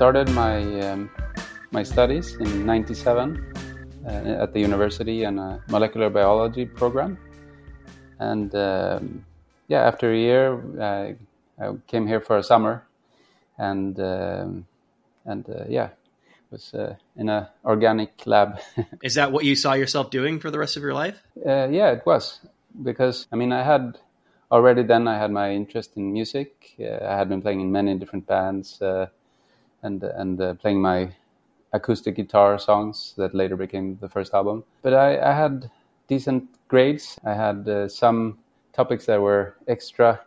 started my um, my studies in '97 uh, at the university in a molecular biology program, and um, yeah, after a year, I, I, came here for a summer, and um, and uh, yeah, was uh, in an organic lab. Is that what you saw yourself doing for the rest of your life? Uh, yeah, it was because I mean I had already then I had my interest in music. Uh, I had been playing in many different bands uh, and and uh, playing my acoustic guitar songs that later became the first album. But I, I had decent grades. I had uh, some topics that were extra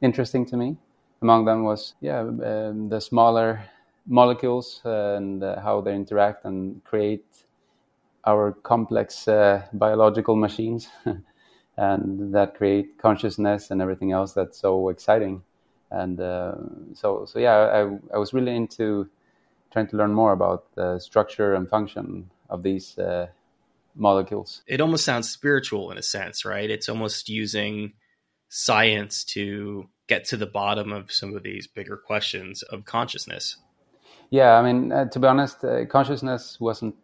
interesting to me. Among them was yeah um, the smaller molecules and uh, how they interact and create our complex uh, biological machines and that create consciousness and everything else that's so exciting and uh, so so yeah I, I was really into trying to learn more about the structure and function of these uh, molecules it almost sounds spiritual in a sense right it's almost using science to get to the bottom of some of these bigger questions of consciousness yeah, I mean, uh, to be honest, uh, consciousness wasn't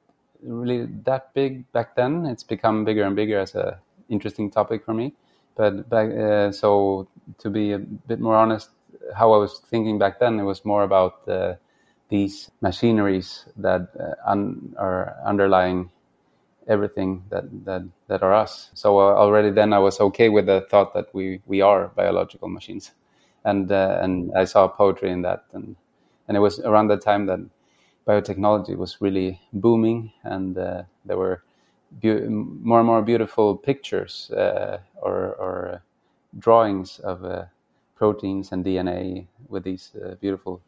really that big back then. It's become bigger and bigger as a interesting topic for me. But back, uh, so to be a bit more honest, how I was thinking back then, it was more about uh, these machineries that uh, un- are underlying everything that, that, that are us. So uh, already then I was okay with the thought that we, we are biological machines. And, and I saw poetry in that. And and it was around that time that biotechnology was really booming, and uh, there were be- more and more beautiful pictures uh, or, or, drawings of uh, proteins and DNA with these uh, beautiful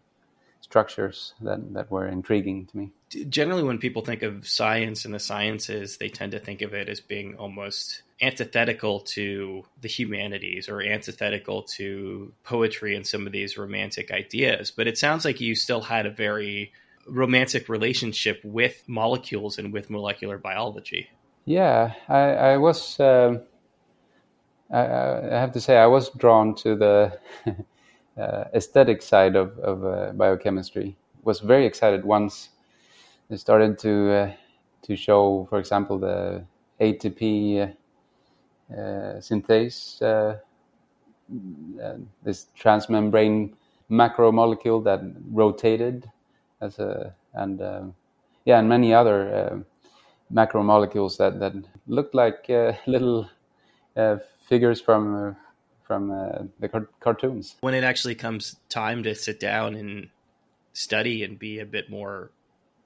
structures that, that were intriguing to me. Generally, when people think of science and the sciences, they tend to think of it as being almost antithetical to the humanities or antithetical to poetry and some of these romantic ideas. But it sounds like you still had a very romantic relationship with molecules and with molecular biology. Yeah, I, I was. Um, I, I, have to say, I was drawn to the uh, aesthetic side of, of uh, biochemistry. Was very excited once they started to uh, to show, for example, the ATP uh, synthase, uh, this transmembrane macromolecule that rotated as a and um, yeah, and many other uh, macromolecules that that looked like little figures from from uh, the car- cartoons. When it actually comes time to sit down and study and be a bit more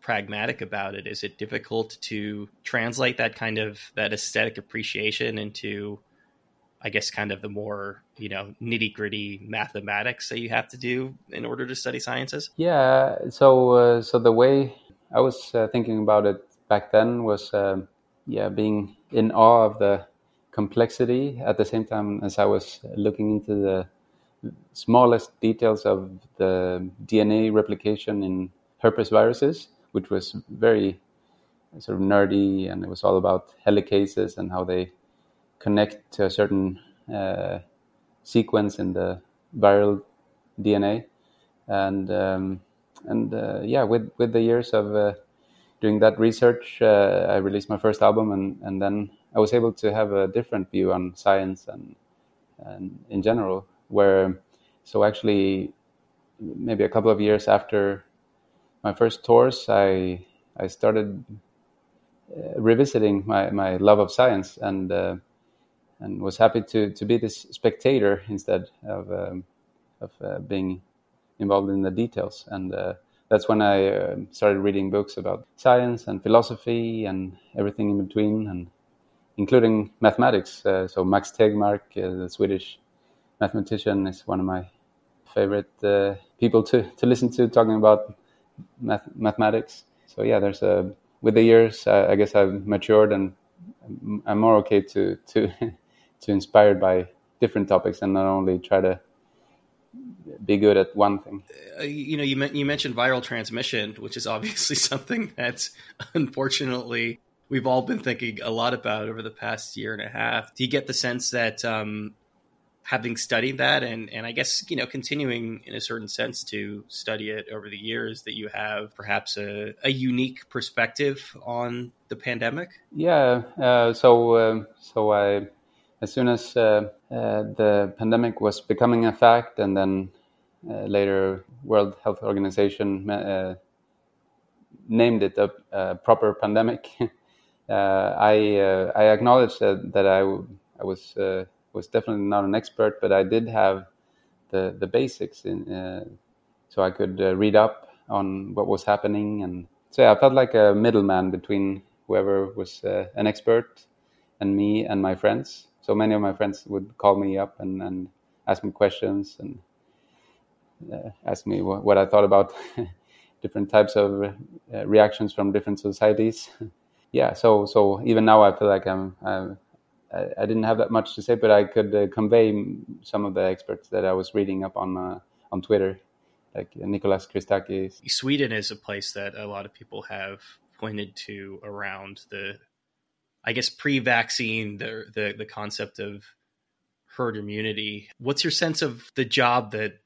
pragmatic about it, is it difficult to translate that kind of that aesthetic appreciation into, I guess, kind of the more you know nitty gritty mathematics that you have to do in order to study sciences? Yeah. So uh, so the way I was uh, thinking about it back then was, um, yeah, being in awe of the complexity at the same time as I was looking into the smallest details of the DNA replication in herpes viruses, which was very sort of nerdy, and it was all about helicases and how they connect to a certain uh, sequence in the viral DNA, and um, and uh, yeah, with with the years of uh, doing that research, uh, I released my first album, and and then I was able to have a different view on science and, and in general. Where so actually, maybe a couple of years after my first tours, I I started uh, revisiting my, my love of science and uh, and was happy to, to be this spectator instead of um, of uh, being involved in the details. And uh, that's when I uh, started reading books about science and philosophy and everything in between. And including mathematics. Uh, so Max Tegmark, uh, the Swedish mathematician, is one of my favorite uh, people to, to listen to talking about math- mathematics. So yeah, there's a with the years, I guess I've matured and I'm more okay to to to inspired by different topics and not only try to be good at one thing. Uh, you know, you, you mentioned viral transmission, which is obviously something that's unfortunately we've all been thinking a lot about over the past year and a half. Do you get the sense that um, having studied that and, and I guess, you know, continuing in a certain sense to study it over the years that you have perhaps a, a unique perspective on the pandemic? Yeah. Uh, so, uh, so I, as soon as uh, uh the pandemic was becoming a fact and then later World Health Organization uh, named it a, a proper pandemic, I, I acknowledged that, that I, I was was definitely not an expert, but I did have the the basics in, uh, so I could uh, read up on what was happening, and so yeah, I felt like a middleman between whoever was uh, an expert and me and my friends. So many of my friends would call me up and, and ask me questions and uh, ask me what, what, I thought about different types of uh, reactions from different societies. yeah, so so even now I feel like I'm, I'm I, I, didn't have that much to say, but I could uh, convey some of the experts that I was reading up on uh, on Twitter, like Nicholas Christakis. Sweden is a place that a lot of people have pointed to around the, I guess, pre-vaccine, the the, the concept of herd immunity. What's your sense of the job that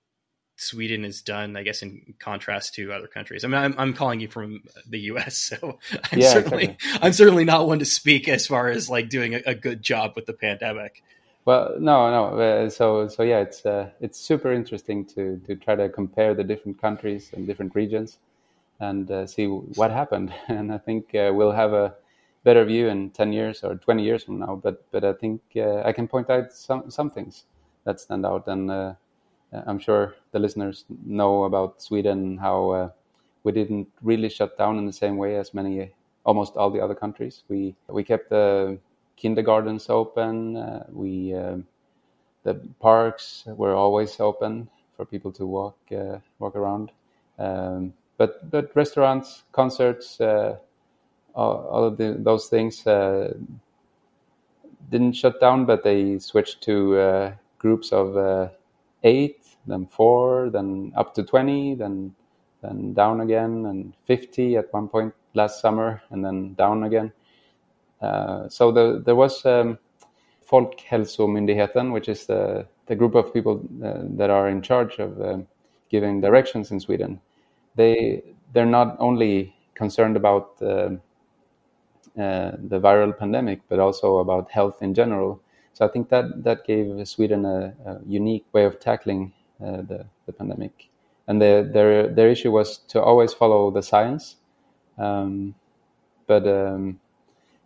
Sweden has done, I guess, in contrast to other countries. I mean, I'm, I'm calling you from the U.S., so I'm yeah, certainly exactly. I'm certainly not one to speak as far as like doing a, a good job with the pandemic. Well, no, no. Uh, so, so yeah, it's uh, it's super interesting to to try to compare the different countries and different regions and uh, see what happened. And I think uh, we'll have a better view in ten years or twenty years from now. But but I think uh, I can point out some some things that stand out and I'm sure the listeners know about Sweden, how uh, we didn't really shut down in the same way as many, almost all the other countries. We we kept the kindergartens open. Uh, we um, the parks were always open for people to walk uh, walk around. Um, but but restaurants, concerts, uh, all, all, of the, those things uh, didn't shut down, but they switched to groups of eight then four, then up to 20, then then down again, and 50 at one point last summer, and then down again. Uh, so the, there was um, Folkhälsomyndigheten, which is the, the group of people uh, that are in charge of uh, giving directions in Sweden. They they're not only concerned about uh, the viral pandemic, but also about health in general. So I think that that gave Sweden a, a unique way of tackling the, the pandemic. And the, their their issue was to always follow the science, um, but um,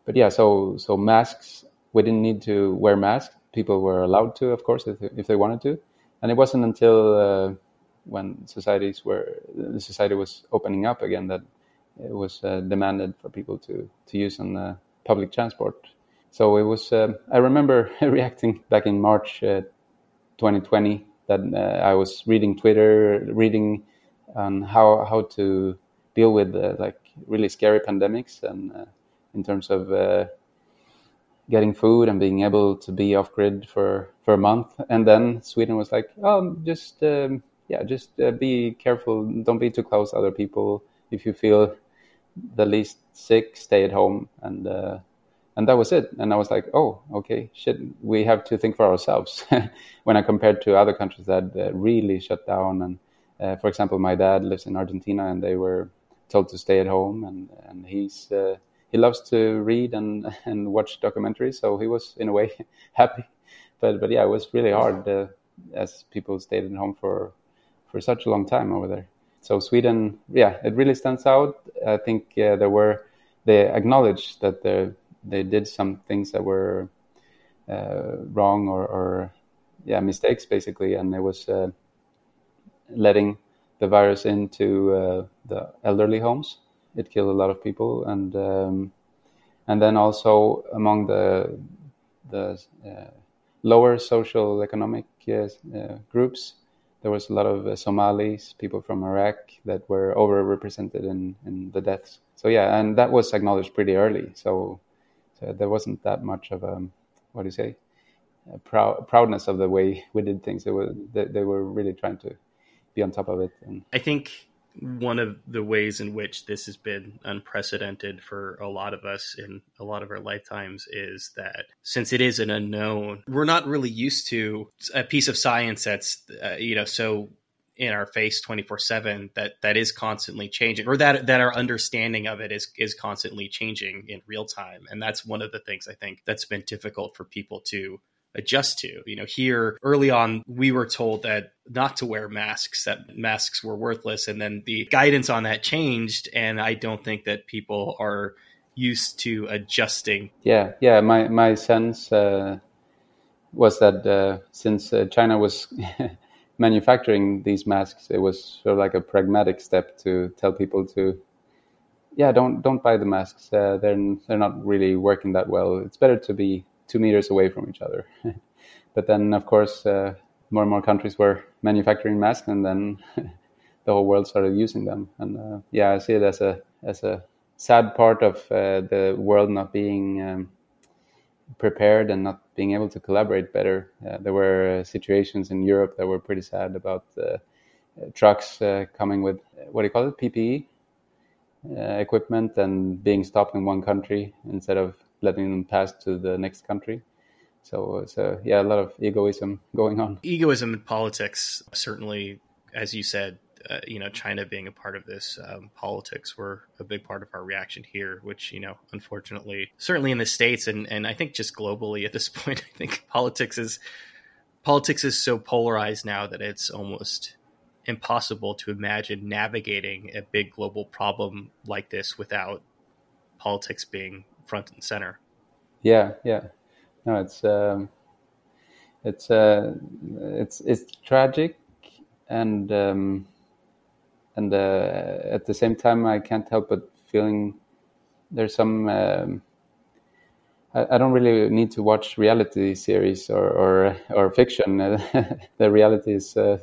but yeah, so so masks we didn't need to wear masks. People were allowed to, of course, if, if they wanted to. And it wasn't until uh, when societies were the society was opening up again that it was uh, demanded for people to to use on the public transport. So it was. Uh, I remember reacting back in March uh, 2020 that uh, I was reading Twitter, reading on how how to deal with uh, like really scary pandemics and uh, in terms of getting food and being able to be off grid for for a month. And then Sweden was like, oh, just um, yeah, just uh, be careful, don't be too close to other people. If you feel the least sick, stay at home and uh, and that was it. And I was like, oh, okay, shit, we have to think for ourselves. when I compared to other countries that uh, really shut down, and uh, for example, my dad lives in Argentina, and they were told to stay at home, and and he's uh, he loves to read and and watch documentaries, so he was in a way happy. But but yeah, it was really hard uh, as people stayed at home for for such a long time over there. So Sweden, yeah, it really stands out. I think there were they acknowledged that there they did some things that were uh, wrong or, or, yeah mistakes basically, and it was uh, letting the virus into uh, the elderly homes. It killed a lot of people, and um, and then also among the the uh, lower social economic uh, groups, there was a lot of Somalis, people from Iraq that were overrepresented in in the deaths. So yeah, and that was acknowledged pretty early. So so there wasn't that much of a what do you say a proud proudness of the way we did things. They were they, they were really trying to be on top of it. And I think one of the ways in which this has been unprecedented for a lot of us in a lot of our lifetimes is that since it is an unknown, we're not really used to a piece of science that's, uh, you know, so in our face 24/7 that that is constantly changing or that that our understanding of it is is constantly changing in real time and that's one of the things I think that's been difficult for people to adjust to. You know, here early on, we were told that not to wear masks, that masks were worthless. And then the guidance on that changed. And I don't think that people are used to adjusting. Yeah, yeah. My, my sense uh, was that uh, since uh, China was manufacturing these masks, it was sort of like a pragmatic step to tell people to. Yeah, don't don't buy the masks. Uh, they're they're not really working that well. It's better to be two meters away from each other. but then, of course, uh, more and more countries were manufacturing masks, and then the whole world started using them. And uh, yeah, I see it as a as a sad part of uh, the world not being um, prepared and not being able to collaborate better. Uh, there were uh, situations in Europe that were pretty sad about uh, trucks coming with what do you call it PPE equipment and being stopped in one country instead of letting them pass to the next country. So, so yeah, a lot of egoism going on. Egoism in politics, certainly, as you said, uh, you know, China being a part of this, um, politics were a big part of our reaction here, which, you know, unfortunately, certainly in the States and, and I think just globally at this point, I think politics is, politics is so polarized now that it's almost impossible to imagine navigating a big global problem like this without politics being front and center. Yeah, yeah. No, it's um, it's uh, it's it's tragic, and um, and uh, at the same time, I can't help but feeling there's some. Um, I, don't really need to watch reality series or or, or fiction. the reality is uh,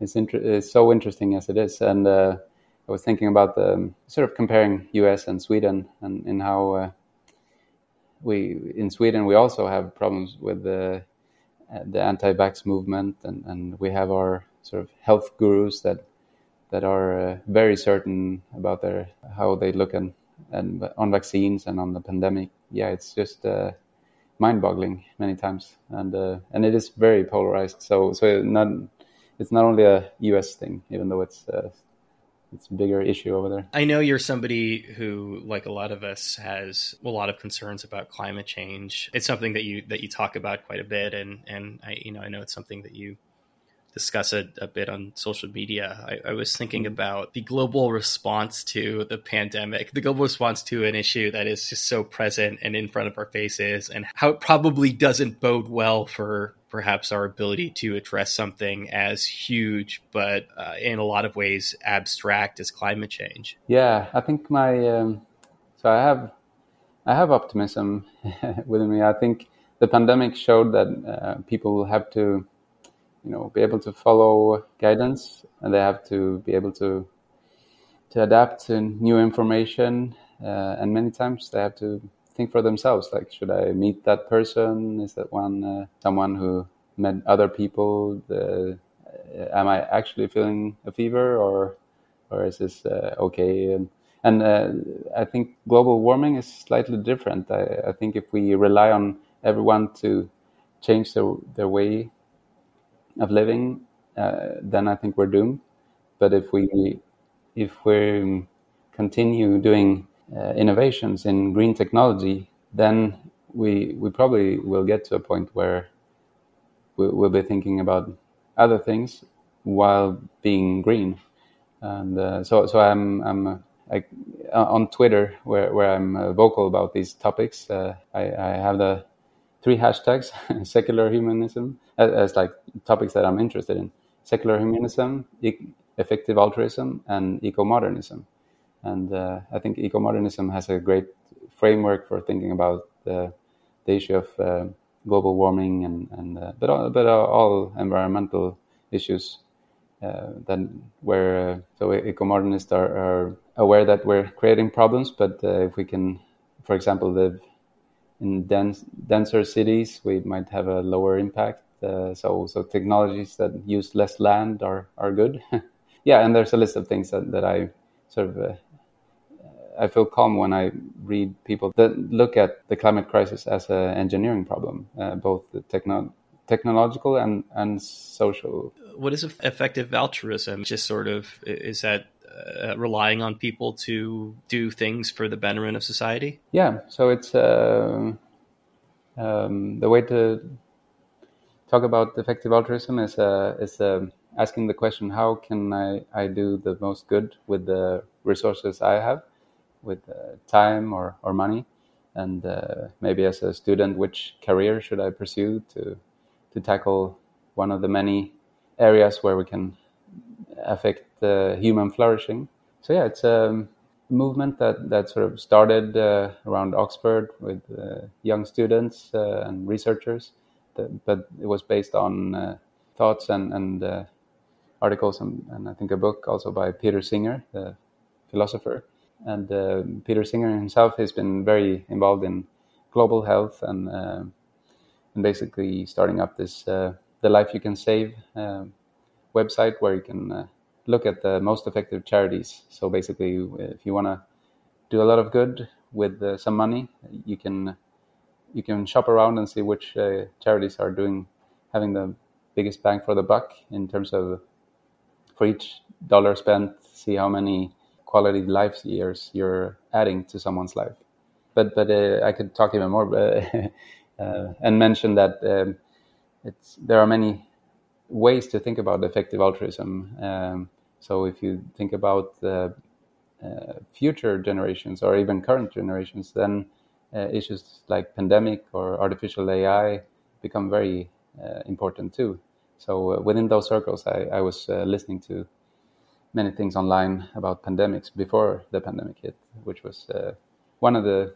is, inter- is so interesting as it is, and uh, I was thinking about the sort of comparing U.S. and Sweden and in how uh, we in Sweden we also have problems with the uh, the anti-vax movement, and, and we have our sort of health gurus that that are uh, very certain about their how they look and and on vaccines and on the pandemic. Yeah, it's just uh, mind-boggling many times, and uh, and it is very polarized. So so not it's not only a U.S. thing, even though it's it's a bigger issue over there. I know you're somebody who, like a lot of us, has a lot of concerns about climate change. It's something that you that you talk about quite a bit, and and I you know I know it's something that you discuss it a bit on social media. I, I, was thinking mm-hmm. about the global response to the pandemic, the global response to an issue that is just so present and in front of our faces, and how it probably doesn't bode well for perhaps our ability to address something as huge, but uh, in a lot of ways abstract as climate change. Yeah, I think my um, so I have I have optimism within me. I think the pandemic showed that uh, people will have to you know be able to follow guidance and they have to be able to to adapt to new information uh, and many times they have to think for themselves like should i meet that person? Is that one uh, someone who met other people? The, uh, am i actually feeling a fever or or is this uh, okay? And and uh, I think global warming is slightly different. I, I think if we rely on everyone to change their, their way of living, uh, then I think we're doomed. But if we if we continue doing uh, innovations in green technology, then we we probably will get to a point where we, will be thinking about other things while being green. And uh, so so I'm I'm I, on Twitter where where I'm uh, vocal about these topics. Uh, I, I have the three hashtags secular humanism as, as, like topics that I'm interested in secular humanism, e- effective altruism, and eco modernism. And uh, I think eco modernism has a great framework for thinking about the, the issue of uh, global warming and, and uh, but, all, but all environmental issues. Uh, that where uh, so eco modernists are, are, aware that we're creating problems, but uh, if we can, for example, live in dense, denser cities, we might have a lower impact. Uh, so, so technologies that use less land are are good. yeah, and there's a list of things that, that I sort of uh, I feel calm when I read people that look at the climate crisis as an engineering problem, uh, both the techno- technological and, and social. What is effective altruism? Just sort of is that uh, relying on people to do things for the betterment of society? Yeah, so it's uh, um, the way to talk about effective altruism is uh, is uh, asking the question: How can I, I do the most good with the resources I have? with uh, time or, or money and uh, maybe as a student which career should i pursue to to tackle one of the many areas where we can affect the human flourishing. So yeah it's a movement that that sort of started uh, around oxford with uh, young students uh, and researchers. That, but it was based on uh, thoughts and and articles and, and i think a book also by peter singer the philosopher. And uh, Peter Singer himself has been very involved in global health and uh, and basically starting up this uh, the Life You Can Save uh, website where you can uh, look at the most effective charities. So basically, if you want to do a lot of good with uh, some money, you can you can shop around and see which charities are doing having the biggest bang for the buck in terms of for each dollar spent, see how many quality life years you're adding to someone's life. But but uh, I could talk even more uh, and mention that um, it's there are many ways to think about effective altruism. Um, so if you think about uh, future generations or even current generations, then uh, issues like pandemic or artificial AI become very uh, important too. So uh, within those circles, I, I was listening to many things online about pandemics before the pandemic hit, which was uh, one of the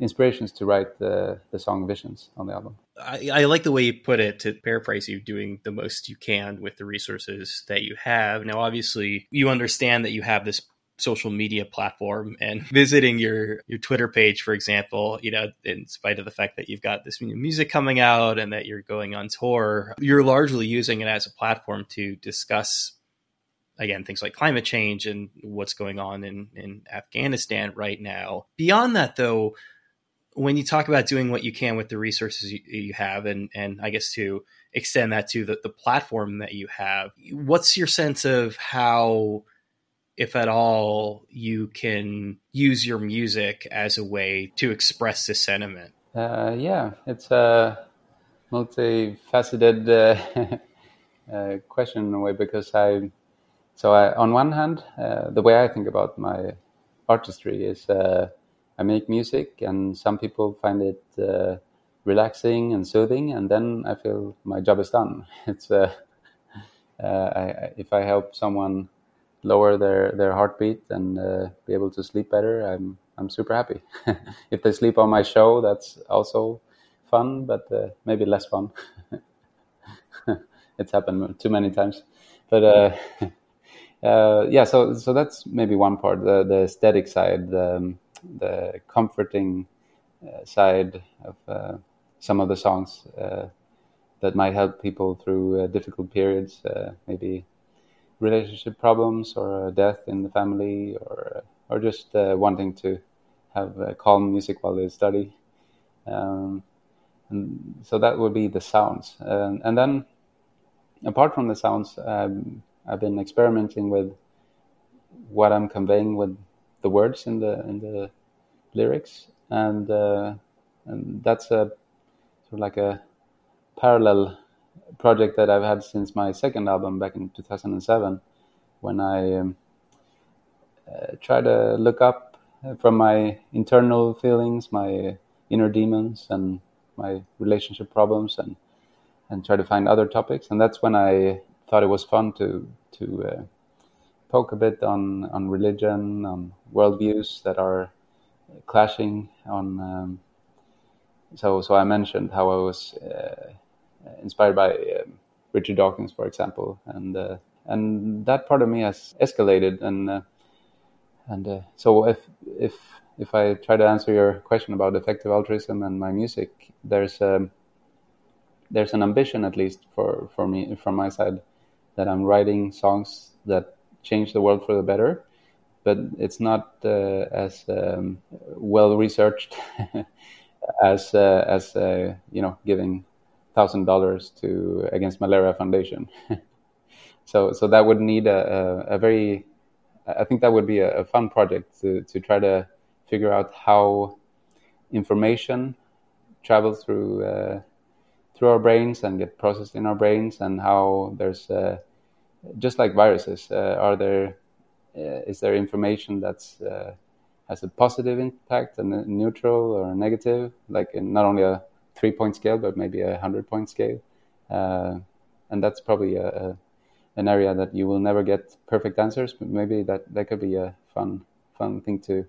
inspirations to write the, the song Visions on the album. I, I, like the way you put it, to paraphrase you, doing the most you can with the resources that you have. Now, obviously, you understand that you have this social media platform and visiting your your Twitter page for example you know in spite of the fact that you've got this new music coming out and that you're going on tour you're largely using it as a platform to discuss again things like climate change and what's going on in in Afghanistan right now. Beyond that, though, when you talk about doing what you can with the resources you, you have, and and I guess to extend that to the, the platform that you have, what's your sense of how? if at all, you can use your music as a way to express this sentiment? Uh, yeah, it's a multifaceted uh, uh, question in a way because I so I, on one hand, uh, the way I think about my artistry is uh, I make music, and some people find it uh, relaxing and soothing, and then I feel my job is done. It's uh, uh, I, if I help someone lower their, their heartbeat and uh, be able to sleep better, I'm I'm super happy. if they sleep on my show, that's also fun, but maybe less fun. it's happened too many times, but uh, yeah, so so that's maybe one part, the the aesthetic side, the, the comforting uh, side of uh, some of the songs uh, that might help people through difficult periods, maybe relationship problems or death in the family, or or just wanting to have calm music while they study. Um, and so that would be the sounds, and, and then apart from the sounds. Um, I've been experimenting with what I'm conveying with the words in the in the lyrics, and uh, and that's a sort of like a parallel project that I've had since my second album back in 2007, when I um, uh, try to look up from my internal feelings, my inner demons, and my relationship problems, and and try to find other topics. And that's when I thought it was fun to to uh, poke a bit on on religion, on worldviews that are clashing. On um, so so I mentioned how I was uh, inspired by um, Richard Dawkins, for example, and uh, and that part of me has escalated, and uh, and uh, so if if if I try to answer your question about effective altruism and my music, there's um, there's an ambition at least for for me from my side that I'm writing songs that change the world for the better, but it's not uh, as um, well researched as uh, as uh, you know giving thousand dollars to Against Malaria Foundation. so so that would need a, a, a, very I think that would be a, a, fun project to to try to figure out how information travels through uh, through our brains and get processed in our brains, and how there's uh, just like viruses, uh, are there uh, is there information that's uh, has a positive impact and a neutral or a negative, like not only a three point scale, but maybe a hundred point scale. And that's probably a, a, an area that you will never get perfect answers, but maybe that, that could be a fun, fun thing to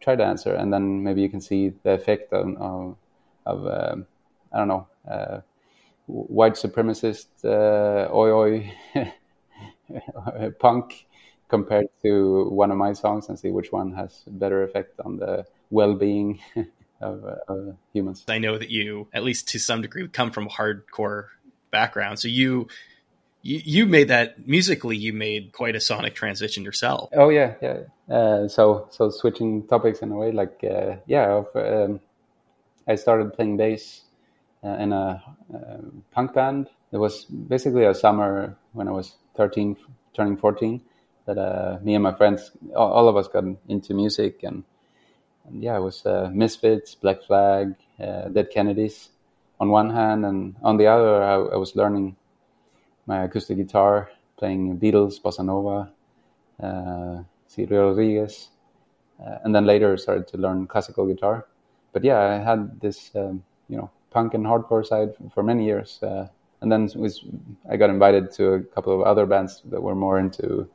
try to answer. And then maybe you can see the effect of, of, of um, I don't know, uh, white supremacist, uh, oi oi punk compared to one of my songs and see which one has better effect on the well-being of, uh, of humans. I know that you, at least to some degree, come from a hardcore background, so you you, you made that musically. You made quite a sonic transition yourself. Oh yeah, yeah. Uh, so so switching topics in a way, like uh, yeah, um, I started playing bass uh, in a uh, punk band. It was basically a summer when I was 13, turning 14, that uh, me and my friends, all, all, of us, got into music and and yeah, it was uh, Misfits, Black Flag, uh, Dead Kennedys on one hand, and on the other, I, I was learning my acoustic guitar, playing Beatles, Bossa Nova, uh, Rodriguez, uh, and then later started to learn classical guitar. But yeah, I had this, um, you know, punk and hardcore side for many years, uh, and then was, I got invited to a couple of other bands that were more into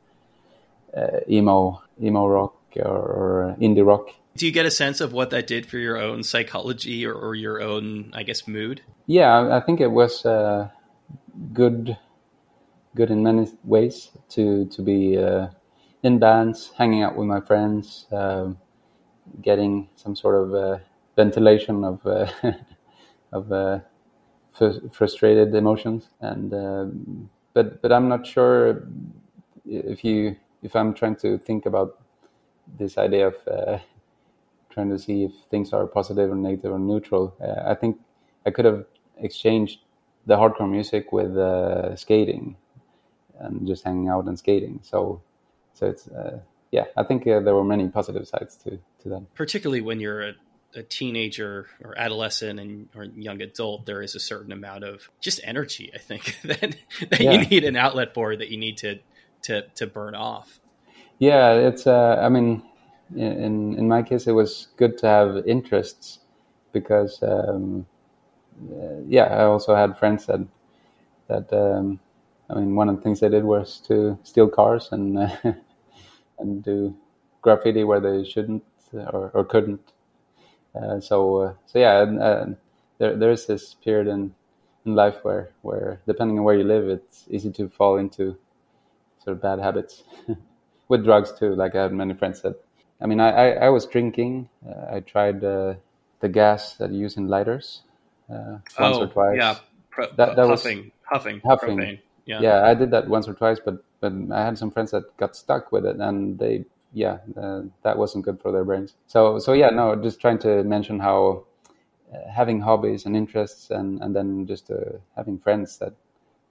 uh, emo, emo rock or, or indie rock do you get a sense of what that did for your own psychology or, or your own, I guess, mood? Yeah, I think it was uh, good, good in many ways to to be uh, in bands, hanging out with my friends, uh, getting some sort of uh, ventilation of uh, of uh, frustrated emotions. And um, but but I'm not sure if you if I'm trying to think about this idea of trying to see if things are positive or negative or neutral. Uh, I think I could have exchanged the hardcore music with uh, skating and just hanging out and skating. So, so it's uh, yeah. I think uh, there were many positive sides to to that. Particularly when you're a, a teenager or adolescent and or young adult, there is a certain amount of just energy. I think that that yeah. you need an outlet for that you need to to to burn off. Yeah, it's. Uh, I mean, in in my case, it was good to have interests because um, uh, yeah, I also had friends that that um, I mean, one of the things they did was to steal cars and uh, and do graffiti where they shouldn't or, or couldn't. Uh, so uh, so yeah, uh, there there is this period in in life where where depending on where you live, it's easy to fall into sort of bad habits. With drugs too, like I had many friends that I mean, I, I, I was drinking. Uh, I tried uh, the gas that you use in lighters uh, once oh, or twice. Yeah, Pro- that, that huffing, was huffing, huffing. Propane. Yeah. yeah, I did that once or twice, but but I had some friends that got stuck with it, and they yeah, uh, that wasn't good for their brains. So so yeah, no, just trying to mention how uh, having hobbies and interests, and and then just uh, having friends that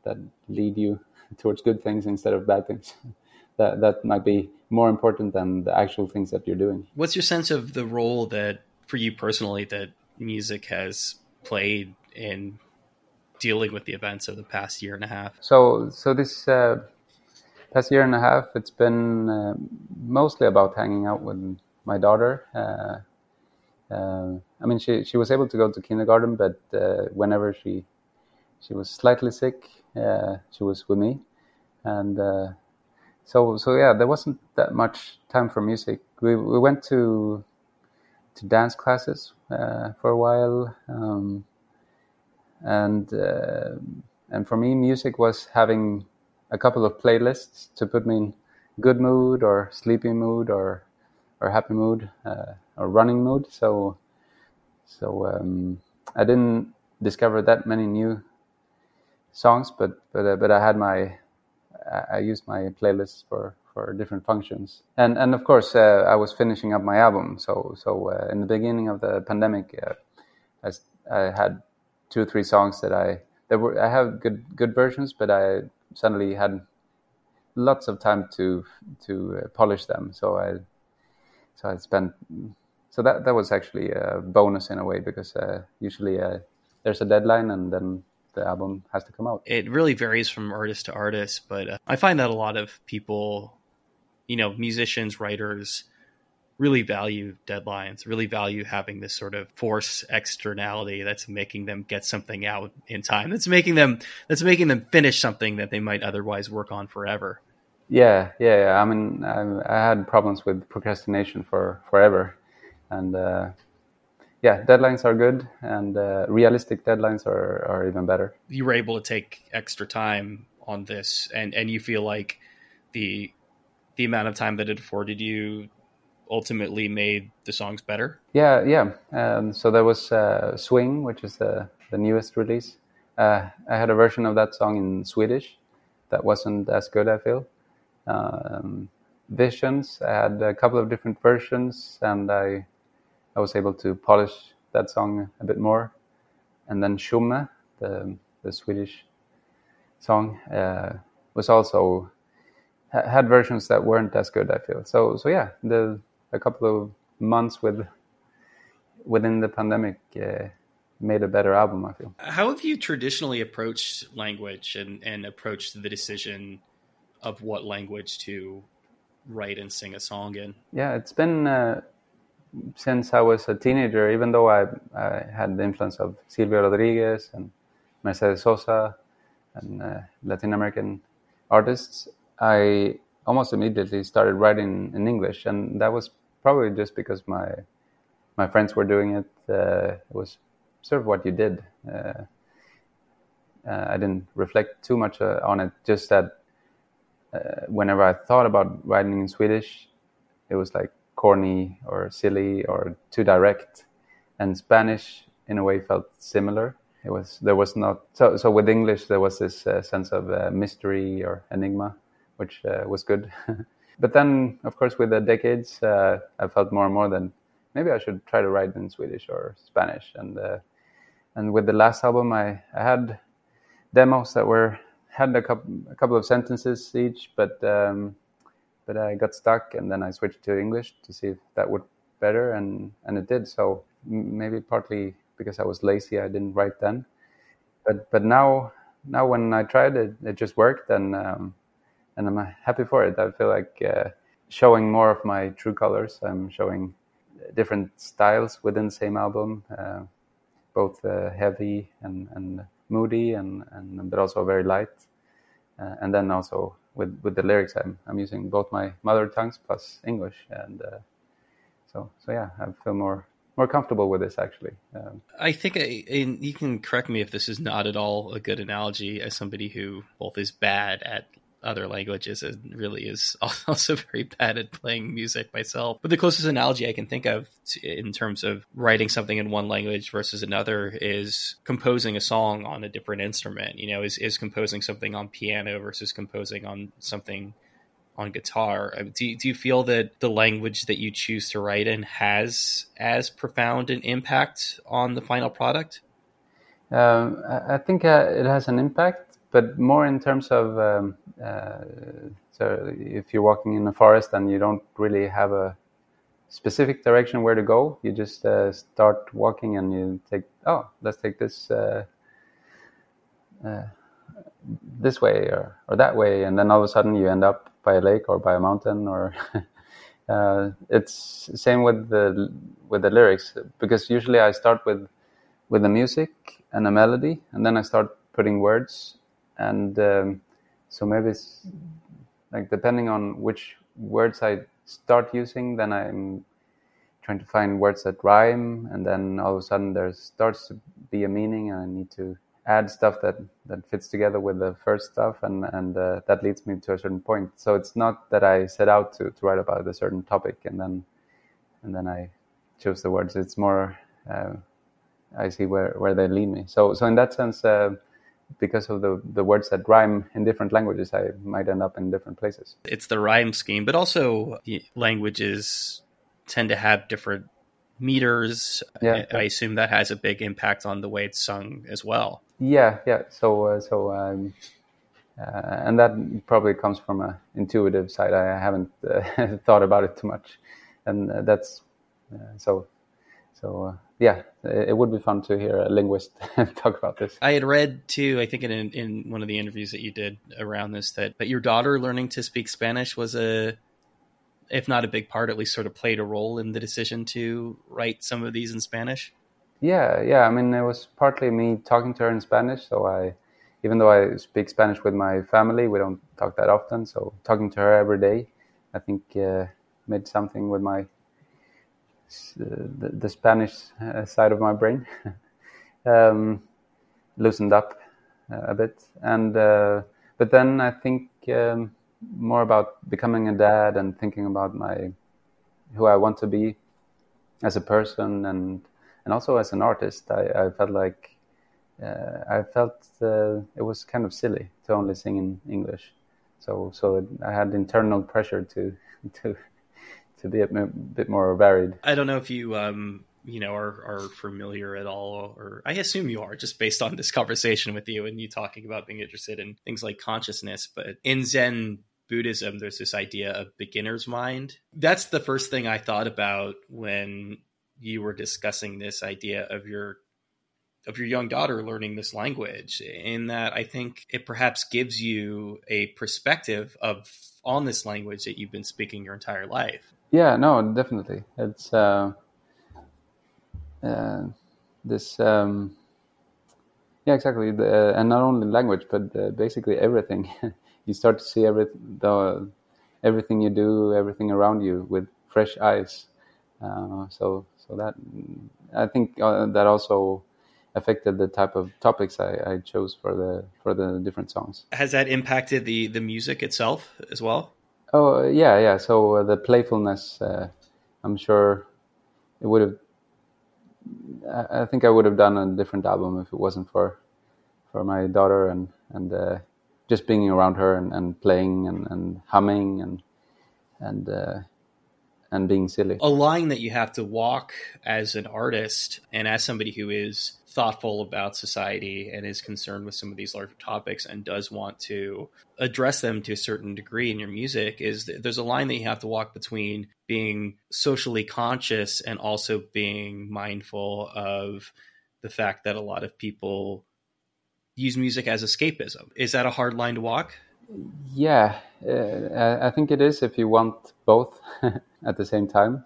that lead you towards good things instead of bad things. that that might be more important than the actual things that you're doing. What's your sense of the role that, for you personally, that music has played in dealing with the events of the past year and a half? So, so this uh, past year and a half, it's been uh, mostly about hanging out with my daughter. Uh, uh I mean, she she was able to go to kindergarten, but uh, whenever she she was slightly sick, uh, she was with me, and so so yeah, there wasn't that much time for music. We we went to to dance classes uh, for a while, um, and uh, and for me, music was having a couple of playlists to put me in good mood or sleepy mood or or happy mood uh, or running mood. So so um, I didn't discover that many new songs, but but uh, but I had my I, used my playlists for for different functions. And and of course, uh, I was finishing up my album. So so uh, in the beginning of the pandemic, uh, I, I had two or three songs that I there were I have good good versions, but I suddenly had lots of time to to uh, polish them. So I so I spent so that that was actually a bonus in a way because uh, usually uh, there's a deadline and then the album has to come out. It really varies from artist to artist, but uh, I find that a lot of people, you know, musicians, writers, really value deadlines, really value having this sort of force externality that's making them get something out in time. That's making them that's making them finish something that they might otherwise work on forever. Yeah, yeah. yeah. I mean, I, I, had problems with procrastination for forever, and uh, yeah, deadlines are good, and uh, realistic deadlines are, are even better. You were able to take extra time on this, and and you feel like the the amount of time that it afforded you ultimately made the songs better. Yeah, yeah. Um, so there was uh, "Swing," which is the the newest release. Uh, I had a version of that song in Swedish that wasn't as good. I feel. Um, Visions. I had a couple of different versions, and I I was able to polish that song a bit more. And then Tjomme, the, the Swedish song, uh, was also had versions that weren't as good. I feel so. So yeah, the a couple of months with within the pandemic uh, made a better album. I feel. How have you traditionally approached language and and approached the decision of what language to write and sing a song in? Yeah, it's been uh, since I was a teenager, even though I, I had the influence of Silvio Rodriguez and Mercedes Sosa and uh, Latin American artists, I almost immediately started writing in English, and that was probably just because my my friends were doing it. Uh, it was sort of what you did. Uh, uh I didn't reflect too much uh, on it. Just that uh, whenever I thought about writing in Swedish, it was like corny or silly or too direct. And Spanish, in a way, felt similar. It was there was not so so with English there was this sense of mystery or enigma, which was good. but then, of course, with the decades, uh, I felt more and more that maybe I should try to write in Swedish or Spanish. And uh, and with the last album, I, I had demos that were had a couple a couple of sentences each, but um, but I got stuck, and then I switched to English to see if that would better, and and it did. So maybe partly because I was lazy, I didn't write then, but but now now when I tried it, it just worked, and um, and I'm happy for it. I feel like uh, showing more of my true colors. I'm showing different styles within the same album, uh, both uh, heavy and and moody, and and but also very light, uh, and then also with with the lyrics I'm I'm using both my mother tongues plus English and uh, so so yeah I feel more more comfortable with this actually. Um, I think, I, and you can correct me if this is not at all a good analogy as somebody who both is bad at other languages and really is also very bad at playing music myself. But the closest analogy I can think of in terms of writing something in one language versus another is composing a song on a different instrument. You know, is is composing something on piano versus composing on something on guitar. Do do you feel that the language that you choose to write in has as profound an impact on the final product? Um, I think uh, it has an impact but more in terms of um, uh, so if you're walking in a forest and you don't really have a specific direction where to go, you just uh, start walking and you take oh let's take this uh, uh this way or, or that way, and then all of a sudden you end up by a lake or by a mountain or. Uh, it's same with the with the lyrics because usually I start with with the music and a melody, and then I start putting words and um, so maybe it's like depending on which words I start using, then I'm trying to find words that rhyme, and then all of a sudden there starts to be a meaning, and I need to add stuff that that fits together with the first stuff, and and uh, that leads me to a certain point. So it's not that I set out to to write about a certain topic, and then and then I choose the words. It's more uh, I see where where they lead me. So so in that sense. Uh, because of the the words that rhyme in different languages, I might end up in different places. It's the rhyme scheme, but also languages tend to have different meters. Yeah, I assume that has a big impact on the way it's sung as well. Yeah, yeah. So, uh, so, um, uh, and that probably comes from a intuitive side. I haven't uh, thought about it too much, and uh, that's uh, so. So uh, yeah, it would be fun to hear a linguist talk about this. I had read too, I think in in one of the interviews that you did around this, that but your daughter learning to speak Spanish was a if not a big part, at least sort of played a role in the decision to write some of these in Spanish? Yeah, yeah. I mean, it was partly me talking to her in Spanish. So I, even though I speak Spanish with my family, we don't talk that often. So talking to her every day, I think uh, made something with my the, the, Spanish uh, side of my brain um, loosened up uh, a bit. And uh, but then I think. Um, more about becoming a dad and thinking about my who I want to be as a person and and also as an artist. I, I felt like uh, I felt uh, it was kind of silly to only sing in English. So so it, I had internal pressure to to to be a bit more varied. I don't know if you um you know are are familiar at all or I assume you are just based on this conversation with you and you talking about being interested in things like consciousness but in Zen Buddhism, there's this idea of beginner's mind. That's the first thing I thought about when you were discussing this idea of your of your young daughter learning this language in that I think it perhaps gives you a perspective of on this language that you've been speaking your entire life. Yeah, no, definitely. It's uh, uh, this um, yeah, exactly. The, and not only language, but uh, basically everything. you start to see every, the, everything you do, everything around you with fresh eyes. Uh, so, so that I think uh, that also affected the type of topics I, I, chose for the for the different songs. Has that impacted the the music itself as well? Oh yeah, yeah. So uh, the playfulness, uh, I'm sure it would have. I think I would have done a different album if it wasn't for for my daughter and and uh, just being around her and, and playing and, and humming and and uh, and being silly. A line that you have to walk as an artist and as somebody who is thoughtful about society and is concerned with some of these larger topics and does want to address them to a certain degree in your music is there's a line that you have to walk between being socially conscious and also being mindful of the fact that a lot of people use music as escapism. Is that a hard line to walk? Yeah, uh, I think it is if you want both at the same time.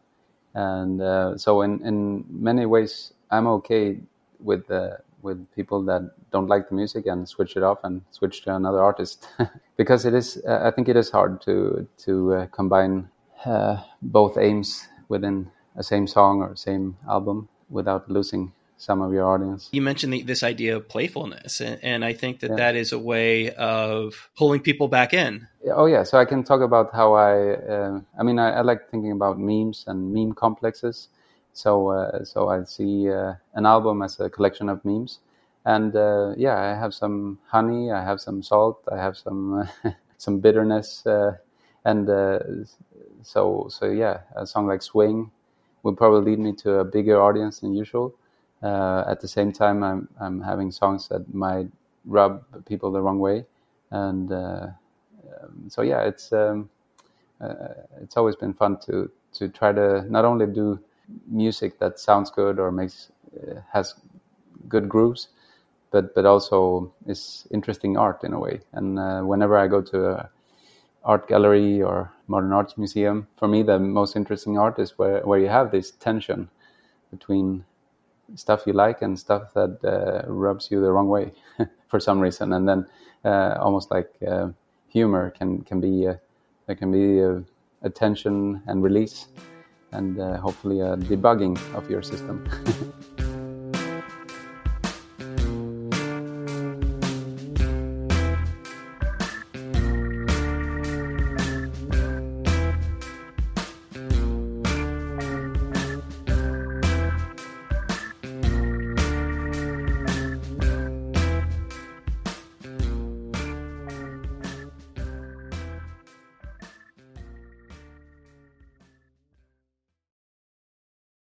And uh, so, in, in many ways, I'm okay with uh, with people that don't like the music and switch it off and switch to another artist because it is. I think it is hard to to uh, combine uh, both aims within a same song or same album without losing some of your audience. You mentioned the, this idea of playfulness, and, and I think that yeah. that is a way of pulling people back in. Oh yeah, so I can talk about how I. Uh, I mean, I, I, like thinking about memes and meme complexes. So uh, so I see uh, an album as a collection of memes, and uh, yeah, I have some honey, I have some salt, I have some some bitterness, uh, and uh, so so yeah, a song like Swing would probably lead me to a bigger audience than usual uh, at the same time, I'm I'm having songs that might rub people the wrong way, and uh, um, so yeah, it's um, uh, it's always been fun to to try to not only do music that sounds good or makes uh, has good grooves, but but also is interesting art in a way. And uh, whenever I go to a art gallery or modern arts museum, for me the most interesting art is where where you have this tension between stuff you like and stuff that uh, rubs you the wrong way for some reason, and then uh, almost like uh, humor can can be uh, there can be a, a tension and release, and uh, hopefully a debugging of your system.